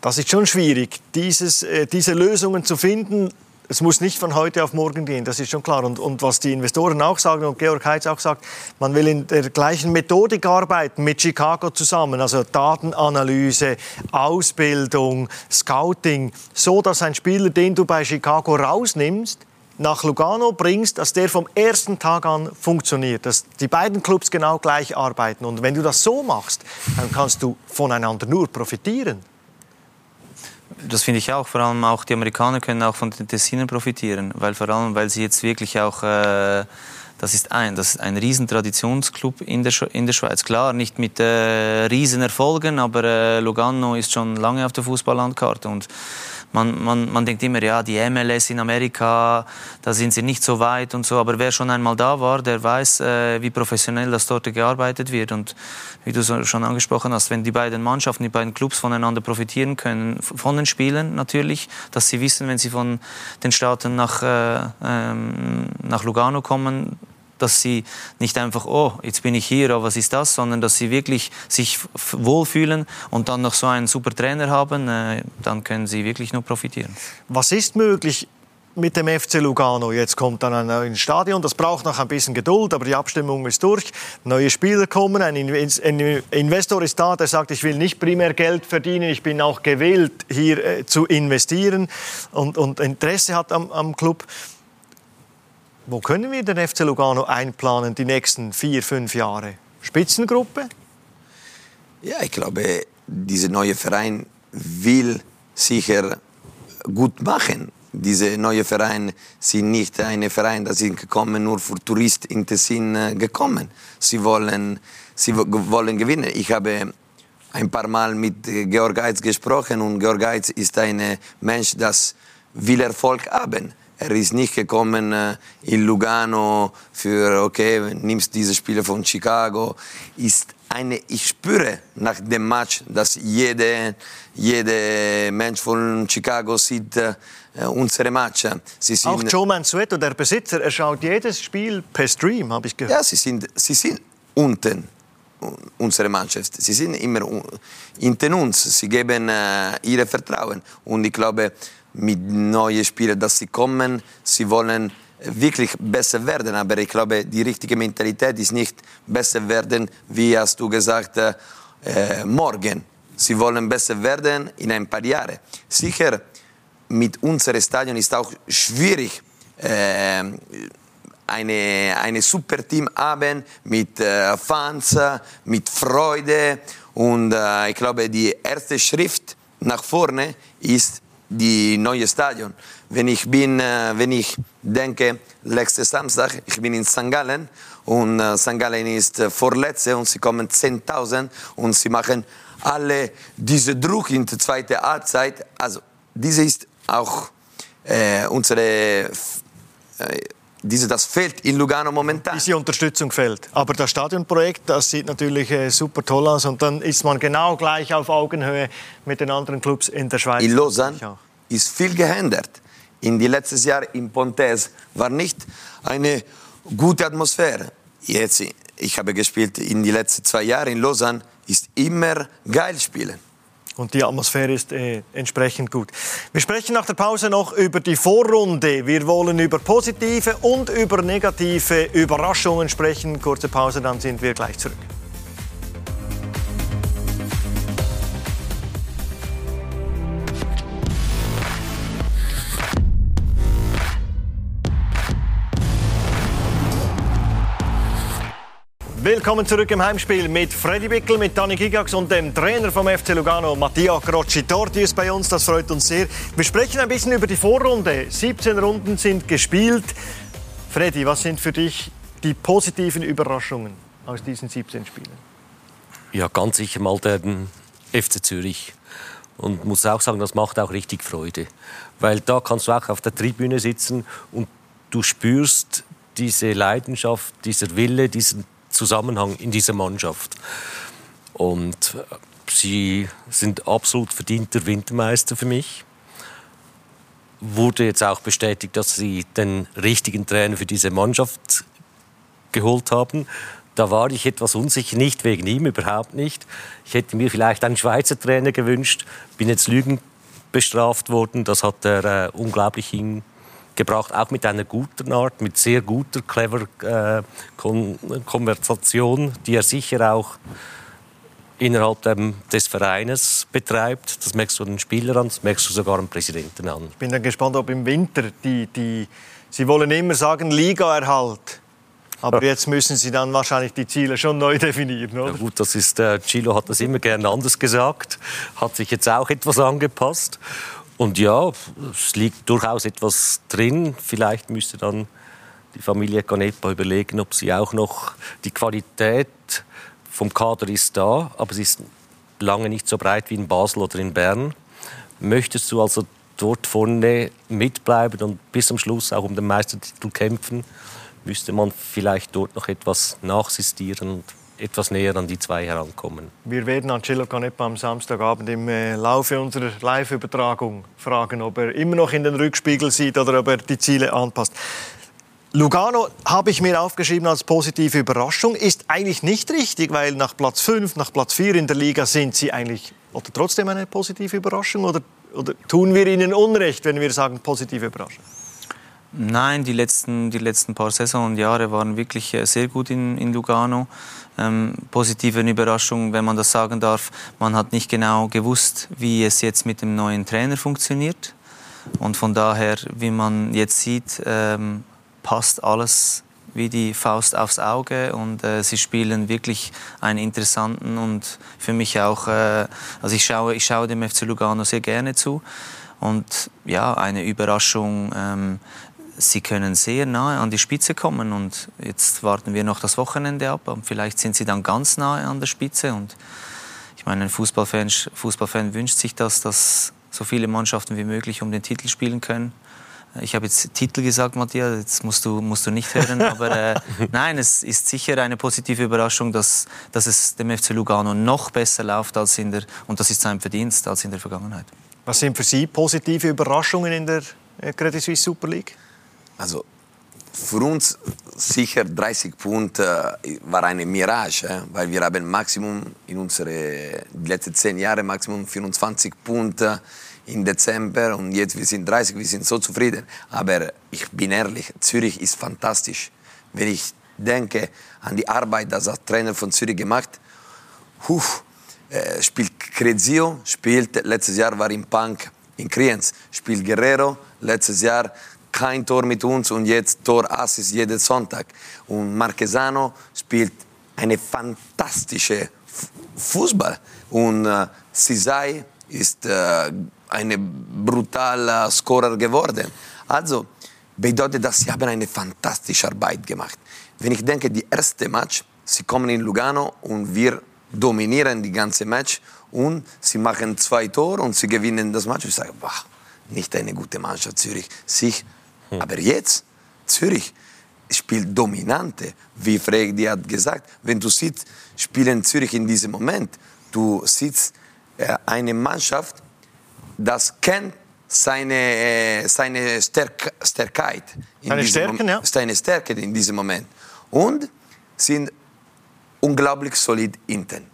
Das ist schon schwierig, dieses, äh, diese Lösungen zu finden es muss nicht von heute auf morgen gehen, das ist schon klar. Und, und, was die Investoren auch sagen und Georg Heitz auch sagt, man will in der gleichen Methodik arbeiten mit Chicago zusammen, also Datenanalyse, Ausbildung, Scouting, so dass ein Spieler, den du bei Chicago rausnimmst, nach Lugano bringst, dass der vom ersten Tag an funktioniert, dass die beiden Clubs genau gleich arbeiten. Und wenn du das so machst, dann kannst du voneinander nur profitieren das finde ich auch. Vor allem auch die Amerikaner können auch von den Tessinern profitieren, weil vor allem, weil sie jetzt wirklich auch äh, das ist ein, das ist ein Riesentraditionsclub in der, in der Schweiz. Klar, nicht mit äh, Riesenerfolgen, aber äh, Lugano ist schon lange auf der Fußballlandkarte und man, man, man denkt immer, ja, die MLS in Amerika, da sind sie nicht so weit und so. Aber wer schon einmal da war, der weiß, äh, wie professionell das dort gearbeitet wird. Und wie du so schon angesprochen hast, wenn die beiden Mannschaften, die beiden Clubs voneinander profitieren können, von den Spielen natürlich, dass sie wissen, wenn sie von den Staaten nach, äh, ähm, nach Lugano kommen, dass sie nicht einfach, oh, jetzt bin ich hier, oh, was ist das, sondern dass sie wirklich sich wohlfühlen und dann noch so einen super Trainer haben, äh, dann können sie wirklich nur profitieren. Was ist möglich mit dem FC Lugano. Jetzt kommt dann ein neues Stadion. Das braucht noch ein bisschen Geduld, aber die Abstimmung ist durch. Neue Spieler kommen. Ein Investor ist da, der sagt, ich will nicht primär Geld verdienen, ich bin auch gewillt, hier äh, zu investieren und, und Interesse hat am, am Club. Wo können wir den FC Lugano einplanen die nächsten vier, fünf Jahre? Spitzengruppe? Ja, ich glaube, dieser neue Verein will sicher gut machen. Diese neue Verein sind nicht ein Verein, das sind gekommen nur für Touristen in Tessin äh, gekommen. Sie wollen, sie wollen gewinnen. Ich habe ein paar Mal mit Georg Eitz gesprochen und Georg Eitz ist ein Mensch, das will Erfolg haben. Er ist nicht gekommen äh, in Lugano für, okay, nimmst diese Spiele von Chicago. Ist eine, ich spüre nach dem Match, dass jeder jede Mensch von Chicago sieht äh, unsere Match. Sie sind, Auch Joe Mansueto, der Besitzer, er schaut jedes Spiel per Stream, habe ich gehört. Ja, sie sind, sie sind unten unsere Mannschaft. Sie sind immer hinter uns. Sie geben äh, ihr Vertrauen. Und ich glaube, mit neuen Spielern, dass sie kommen. Sie wollen wirklich besser werden, aber ich glaube, die richtige Mentalität ist nicht besser werden, wie hast du gesagt, äh, morgen. Sie wollen besser werden in ein paar Jahren. Sicher, mit unserem Stadion ist auch schwierig, äh, eine, eine super Team haben mit äh, Fans, mit Freude. Und äh, ich glaube, die erste Schrift nach vorne ist die neue Stadion. Wenn ich bin, äh, wenn ich denke, letzten Samstag, ich bin in St. Gallen und äh, St. Gallen ist äh, vorletzte und sie kommen 10.000 und sie machen alle diese Druck in der zweiten Halbzeit. Also, diese ist auch äh, unsere äh, diese, das fehlt in Lugano momentan. Diese Unterstützung fehlt. Aber das Stadionprojekt, das sieht natürlich äh, super toll aus und dann ist man genau gleich auf Augenhöhe mit den anderen Clubs in der Schweiz. In Lausanne, ist viel geändert. In die letztes Jahr in Pontes war nicht eine gute Atmosphäre. Jetzt, ich habe gespielt in die letzten zwei Jahre in Lausanne, ist immer geil spielen. Und die Atmosphäre ist äh, entsprechend gut. Wir sprechen nach der Pause noch über die Vorrunde. Wir wollen über positive und über negative Überraschungen sprechen. Kurze Pause, dann sind wir gleich zurück. Willkommen zurück im Heimspiel mit Freddy Bickel, mit Dani Gigax und dem Trainer vom FC Lugano, Mattia Grocci. Torti ist bei uns, das freut uns sehr. Wir sprechen ein bisschen über die Vorrunde. 17 Runden sind gespielt. Freddy, was sind für dich die positiven Überraschungen aus diesen 17 Spielen? Ja, ganz sicher mal der FC Zürich. Und muss auch sagen, das macht auch richtig Freude. Weil da kannst du auch auf der Tribüne sitzen und du spürst diese Leidenschaft, dieser Wille, diesen Zusammenhang in dieser Mannschaft. Und sie sind absolut verdienter Wintermeister für mich. Wurde jetzt auch bestätigt, dass sie den richtigen Trainer für diese Mannschaft geholt haben. Da war ich etwas unsicher, nicht wegen ihm, überhaupt nicht. Ich hätte mir vielleicht einen Schweizer Trainer gewünscht, bin jetzt Lügen bestraft worden. Das hat er äh, unglaublich hin gebracht, auch mit einer guten Art, mit sehr guter, clever äh, Kon Konversation, die er sicher auch innerhalb dem, des Vereines betreibt. Das merkst du den Spielern an, das merkst du sogar dem Präsidenten an. Ich bin dann gespannt, ob im Winter die, die Sie wollen immer sagen Ligaerhalt. Aber jetzt müssen Sie dann wahrscheinlich die Ziele schon neu definieren, oder? Ja gut, das ist, äh, Chilo hat das immer gerne anders gesagt, hat sich jetzt auch etwas angepasst. Und ja, es liegt durchaus etwas drin. Vielleicht müsste dann die Familie Canepa überlegen, ob sie auch noch die Qualität vom Kader ist da, aber es ist lange nicht so breit wie in Basel oder in Bern. Möchtest du also dort vorne mitbleiben und bis zum Schluss auch um den Meistertitel kämpfen, müsste man vielleicht dort noch etwas nachsistieren und etwas näher an die zwei herankommen. Wir werden Angelo Canepa am Samstagabend im äh, Laufe unserer Live-Übertragung fragen, ob er immer noch in den Rückspiegel sieht oder ob er die Ziele anpasst. Lugano habe ich mir aufgeschrieben als positive Überraschung. Ist eigentlich nicht richtig, weil nach Platz 5, nach Platz 4 in der Liga sind sie eigentlich oder trotzdem eine positive Überraschung? Oder, oder tun wir ihnen Unrecht, wenn wir sagen positive Überraschung? Nein, die letzten, die letzten paar Saison und Jahre waren wirklich äh, sehr gut in, in Lugano. Ähm, positive Überraschung, wenn man das sagen darf. Man hat nicht genau gewusst, wie es jetzt mit dem neuen Trainer funktioniert. Und von daher, wie man jetzt sieht, ähm, passt alles wie die Faust aufs Auge und äh, sie spielen wirklich einen interessanten und für mich auch, äh, also ich schaue, ich schaue dem FC Lugano sehr gerne zu und ja, eine Überraschung, ähm, sie können sehr nahe an die Spitze kommen und jetzt warten wir noch das Wochenende ab und vielleicht sind sie dann ganz nahe an der Spitze und ich meine, ein Fußballfan, Fußballfan wünscht sich das, dass so viele Mannschaften wie möglich um den Titel spielen können. Ich habe jetzt Titel gesagt, Matthias, jetzt musst du, musst du nicht hören, aber äh, nein, es ist sicher eine positive Überraschung, dass, dass es dem FC Lugano noch besser läuft als in der, und das ist sein Verdienst, als in der Vergangenheit. Was sind für Sie positive Überraschungen in der äh, Credit Suisse Super League? Also für uns sicher 30 Punkte war eine Mirage, weil wir haben Maximum in unsere letzten zehn Jahre Maximum 24 Punkte im Dezember und jetzt wir sind 30, wir sind so zufrieden. Aber ich bin ehrlich, Zürich ist fantastisch. Wenn ich denke an die Arbeit, die der Trainer von Zürich gemacht, huh, äh, spielt Crezio, spielt letztes Jahr war im Punk in Kriens, spielt Guerrero letztes Jahr kein Tor mit uns und jetzt Tor-Assist jeden Sonntag. Und Marquesano spielt eine fantastische Fußball. Und äh, Sisai ist äh, ein brutaler Scorer geworden. Also bedeutet das, sie haben eine fantastische Arbeit gemacht. Wenn ich denke, die erste Match, sie kommen in Lugano und wir dominieren die ganze Match und sie machen zwei Tore und sie gewinnen das Match. Ich sage, boah, nicht eine gute Mannschaft Zürich. Sich hm. Aber jetzt, Zürich spielt dominante, wie Freddy hat gesagt. Wenn du siehst, spielen Zürich in diesem Moment, du siehst äh, eine Mannschaft, das kennt seine, äh, seine Stärk Stärkheit. Seine Stärken, ja. Seine Stärke in diesem Moment. Und sind unglaublich solid hinten.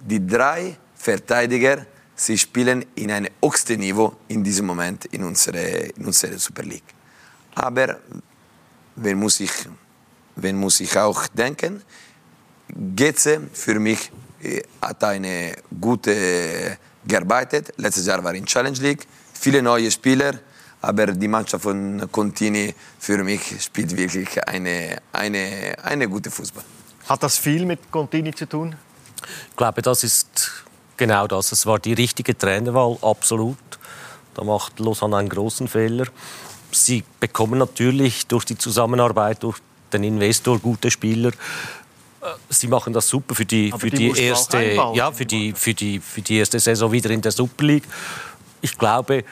Die drei Verteidiger, sie spielen in einem höchsten Niveau in diesem Moment in unserer, in unserer Super League. Aber wenn muss ich, wenn muss ich auch denken, Getze für mich äh, hat eine gute gearbeitet. Letztes Jahr war in Challenge League, viele neue Spieler, aber die Mannschaft von Contini für mich spielt wirklich eine, eine, eine gute Fußball. Hat das viel mit Contini zu tun? Ich glaube, das ist genau das. Es war die richtige Trainerwahl, absolut. Da macht Lausanne einen großen Fehler. Sie bekommen natürlich durch die Zusammenarbeit, durch den Investor gute Spieler. Äh, sie machen das super für die, für die die, erste, ja, für die, für, die, für die erste Saison wieder in der Super League. Ich glaube,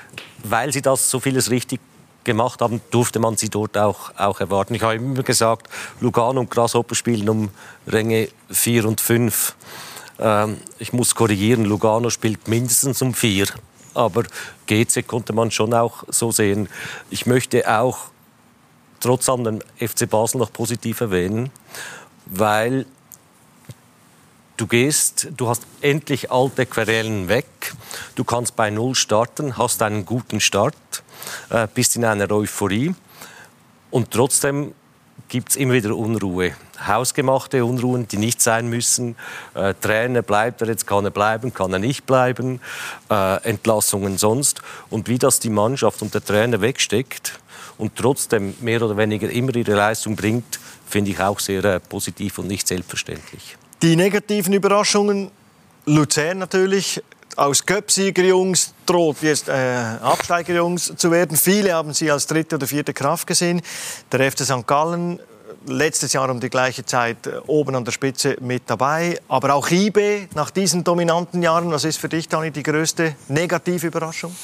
weil sie das so vieles richtig gemacht haben, durfte man sie dort auch, auch erwarten. Ich habe immer gesagt, Lugano und Grasshopper spielen um Ränge 4 und 5. Ähm, ich muss korrigieren, Lugano spielt mindestens um 4. Aber GC konnte man schon auch so sehen. Ich möchte auch trotz allem FC Basel noch positiv erwähnen, weil Du gehst, du hast endlich alte Querelen weg. Du kannst bei Null starten, hast einen guten Start, äh, bist in einer Euphorie. Und trotzdem gibt es immer wieder Unruhe. Hausgemachte Unruhen, die nicht sein müssen. Äh, Trainer bleibt er jetzt, kann er bleiben, kann er nicht bleiben. Äh, Entlassungen sonst. Und wie das die Mannschaft und der Trainer wegsteckt und trotzdem mehr oder weniger immer ihre Leistung bringt, finde ich auch sehr äh, positiv und nicht selbstverständlich. Die negativen Überraschungen, Luzern natürlich, aus Göpsieger-Jungs droht jetzt äh, Absteiger-Jungs zu werden. Viele haben sie als dritte oder vierte Kraft gesehen. Der FC St. Gallen letztes Jahr um die gleiche Zeit äh, oben an der Spitze mit dabei. Aber auch IB nach diesen dominanten Jahren, was ist für dich, Dani, die größte negative Überraschung?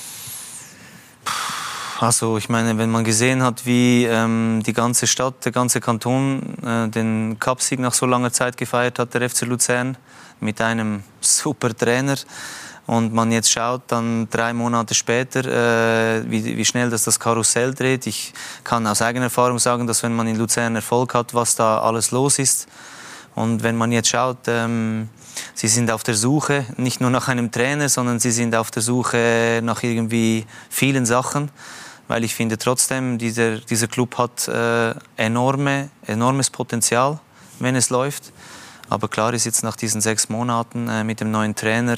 Also ich meine, wenn man gesehen hat, wie ähm, die ganze Stadt, der ganze Kanton äh, den Cupsieg nach so langer Zeit gefeiert hat, der FC Luzern, mit einem super Trainer, und man jetzt schaut, dann drei Monate später, äh, wie, wie, schnell das, das Karussell dreht. Ich kann aus eigener Erfahrung sagen, dass wenn man in Luzern Erfolg hat, was da alles los ist. Und wenn man jetzt schaut, ähm, sie sind auf der Suche, nicht nur nach einem Trainer, sondern sie sind auf der Suche nach irgendwie vielen Sachen weil ich finde trotzdem, dieser, dieser Club hat äh, enorme, enormes Potenzial, wenn es läuft. Aber klar ist jetzt nach diesen sechs Monaten äh, mit dem neuen Trainer,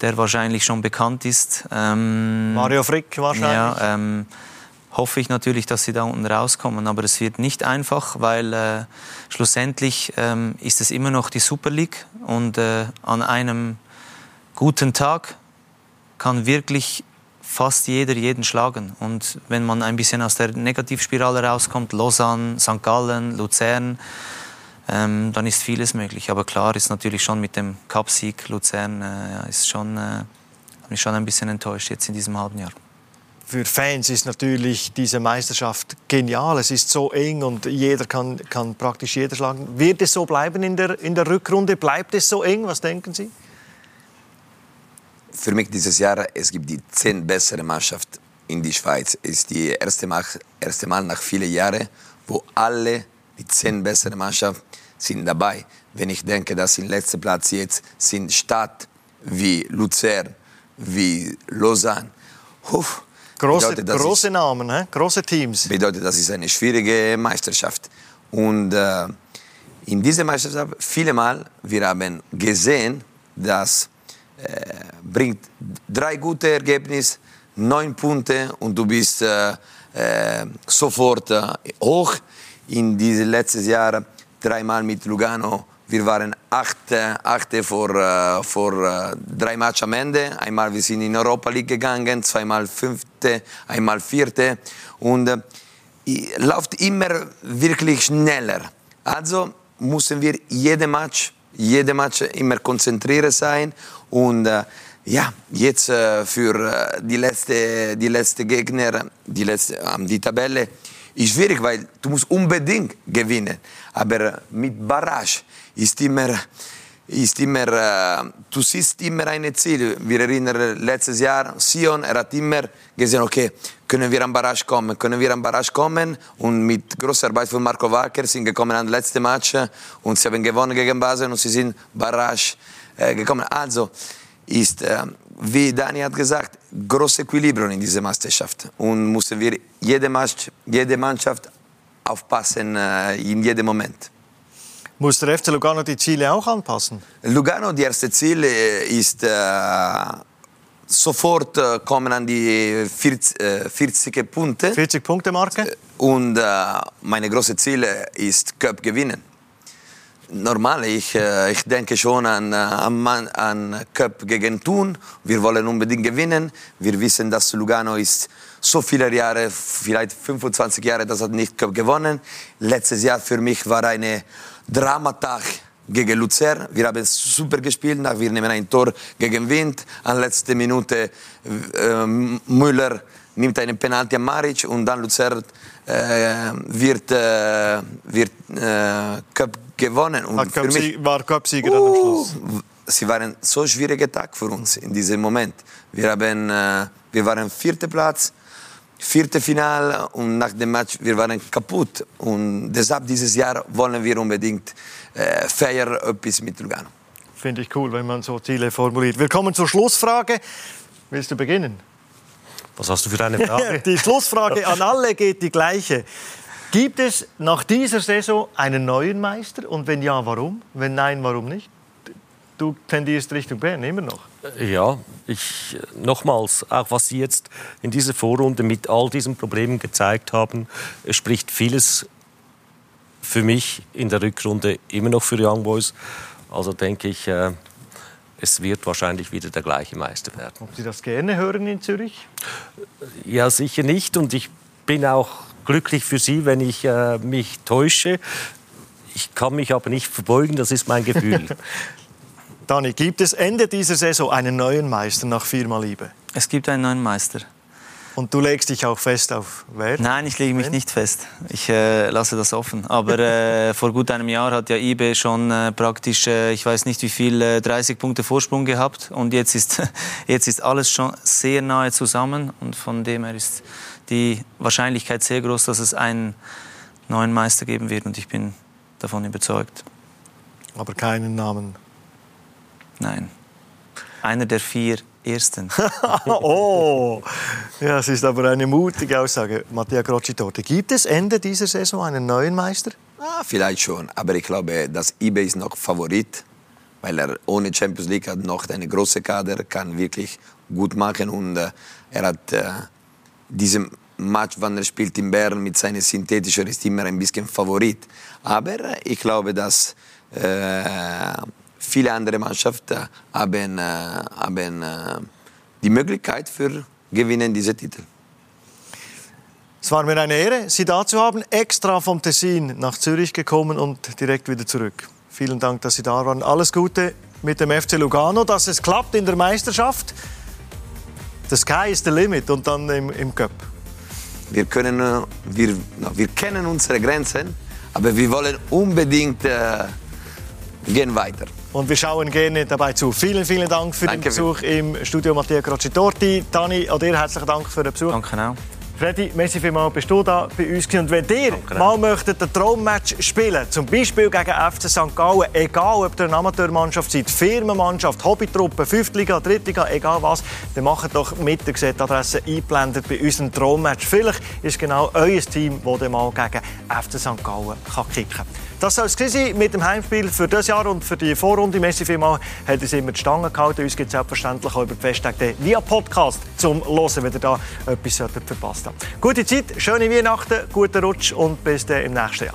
der wahrscheinlich schon bekannt ist. Ähm, Mario Frick wahrscheinlich. Ja, ähm, hoffe ich natürlich, dass sie da unten rauskommen. Aber es wird nicht einfach, weil äh, schlussendlich ähm, ist es immer noch die Super League und äh, an einem guten Tag kann wirklich fast jeder jeden schlagen. Und wenn man ein bisschen aus der Negativspirale rauskommt, Lausanne, St. Gallen, Luzern, ähm, dann ist vieles möglich. Aber klar ist natürlich schon mit dem Cupsieg Luzern äh, ist schon, äh, mich schon ein bisschen enttäuscht jetzt in diesem halben Jahr. Für Fans ist natürlich diese Meisterschaft genial. Es ist so eng und jeder kann, kann praktisch jeder schlagen. Wird es so bleiben in der, in der Rückrunde? Bleibt es so eng? Was denken Sie? für mich dieses Jahr, es gibt die zehn bessere Mannschaft in die Schweiz. Es ist die erste Mal, erste Mal nach vielen Jahren, wo alle die zehn bessere Mannschaft sind dabei. Wenn ich denke, dass im letzten Platz jetzt sind Stadt wie Luzern, wie Lausanne. Uff, große, bedeutet, große ist, Namen, he? große Teams. Bedeutet, das ist eine schwierige Meisterschaft. Und äh, in dieser Meisterschaft, viele Mal, wir haben gesehen, dass äh, bringt drei gute Ergebnisse, neun Punkte und du bist äh, äh, sofort äh, hoch. In diesen letzten Jahren dreimal mit Lugano. Wir waren achte, achte vor, äh, vor äh, drei Matches am Ende. Einmal wir sind in Europa League gegangen, zweimal fünfte, einmal vierte. Und läuft immer wirklich schneller. Also müssen wir jeden Match, jede Match immer konzentriert sein und äh, ja, jetzt äh, für äh, die letzte, die letzte Gegner, die letzte, äh, die Tabelle, ist schwierig, weil du musst unbedingt gewinnen. Aber mit Barrage ist immer, ist immer, äh, du siehst immer ein Ziel. Wir erinnern letztes Jahr, Sion, er hat immer gesehen, okay, können wir am Barrage kommen, können wir am Barrage kommen und mit großer Arbeit von Marco Wacker sind gekommen an letzte Match und sie haben gewonnen gegen Basel und sie sind Barrage äh, gekommen. Also ist, äh, wie Dani hat gesagt, großes Equilibrium in dieser Meisterschaft und müssen wir jede, Match, jede Mannschaft aufpassen äh, in jedem Moment. Muss der FC Lugano die Ziele auch anpassen? Lugano, die erste Ziel ist äh, sofort äh, kommen an die 40, äh, 40 Punkte. 40 Punkte Marke. Und äh, meine große Ziel ist Cup gewinnen. Normal, ich, äh, ich denke schon an, äh, an, an Cup gegen Thun. Wir wollen unbedingt gewinnen. Wir wissen, dass Lugano ist so viele Jahre, vielleicht 25 Jahre, das hat nicht Cup gewonnen. Letztes Jahr für mich war eine Dramatag gegen Luzern. Wir haben super gespielt. Wir nehmen ein Tor gegen Wind. An letzter Minute äh, Müller nimmt einen Penalty an Maric und dann Luzern äh, wird, äh, wird äh, Cup gewonnen. Und Cup mich, war Cup-Sieger uh, dann am Schluss. Sie waren so schwierige Tag für uns in diesem Moment. Wir, haben, äh, wir waren vierter Platz vierte Finale und nach dem Match wir waren kaputt und deshalb dieses Jahr wollen wir unbedingt äh, feiern etwas mit Lugano. Finde ich cool, wenn man so Ziele formuliert. Wir kommen zur Schlussfrage. Willst du beginnen? Was hast du für eine Frage? die Schlussfrage an alle geht die gleiche. Gibt es nach dieser Saison einen neuen Meister? Und wenn ja, warum? Wenn nein, warum nicht? Du tendierst Richtung Bern immer noch. Ja, ich nochmals, auch was Sie jetzt in dieser Vorrunde mit all diesen Problemen gezeigt haben, spricht vieles für mich in der Rückrunde immer noch für Young Boys. Also denke ich, äh, es wird wahrscheinlich wieder der gleiche Meister werden. Ob Sie das gerne hören in Zürich? Ja, sicher nicht. Und ich bin auch glücklich für Sie, wenn ich äh, mich täusche. Ich kann mich aber nicht verbeugen, das ist mein Gefühl. Dani, gibt es Ende dieser Saison einen neuen Meister nach viermal Liebe? Es gibt einen neuen Meister. Und du legst dich auch fest auf wer? Nein, ich lege mich nicht fest. Ich äh, lasse das offen. Aber äh, vor gut einem Jahr hat ja IBE schon äh, praktisch, äh, ich weiß nicht wie viel, 30 äh, Punkte Vorsprung gehabt. Und jetzt ist, jetzt ist alles schon sehr nahe zusammen. Und von dem her ist die Wahrscheinlichkeit sehr groß, dass es einen neuen Meister geben wird. Und ich bin davon überzeugt. Aber keinen Namen Nein. Einer der vier Ersten. oh, ja, es ist aber eine mutige Aussage. Mattia Crocitorti, gibt es Ende dieser Saison einen neuen Meister? Ah, vielleicht schon, aber ich glaube, dass eBay ist noch Favorit, weil er ohne Champions League hat noch eine große Kader, kann wirklich gut machen und äh, er hat äh, diesem Match, wann er spielt in Bern mit seiner synthetischen, ist immer ein bisschen Favorit. Aber ich glaube, dass äh, viele andere Mannschaften haben, äh, haben äh, die Möglichkeit für gewinnen diese Titel. Es war mir eine Ehre, Sie da zu haben. Extra vom Tessin nach Zürich gekommen und direkt wieder zurück. Vielen Dank, dass Sie da waren. Alles Gute mit dem FC Lugano, dass es klappt in der Meisterschaft. The sky is the limit und dann im, im Cup. Wir, können, wir, wir kennen unsere Grenzen, aber wir wollen unbedingt äh, gehen weiter. Und wir schauen gerne dabei zu. Vielen, vielen Dank für Danke den Besuch im Studio Mattia Crocitorti. Dani, auch dir herzlichen Dank für den Besuch. Danke auch. Freddy, merci vielmals, bist du da bei uns Und wenn ihr mal möchtet ein Traummatch spielen zum Beispiel gegen FC St. Gallen, egal ob ihr eine Amateurmannschaft seid, Firmenmannschaft, Hobbytruppe, Fünftliga, Drittliga, egal was, dann macht doch mit der Adresse eingeblendet bei unserem Traummatch. Vielleicht ist genau euer Team, das mal gegen FC St. Gallen kann kicken kann. Das soll es mit dem Heimspiel für dieses Jahr und für die Vorrunde. Merci vielmals, hat uns immer die Stange gehalten. Uns gibt es selbstverständlich auch über die Festtage via Podcast zum Hören, wenn ihr da etwas verpasst habt. Gute Zeit, schöne Weihnachten, guten Rutsch und bis dann im nächsten Jahr.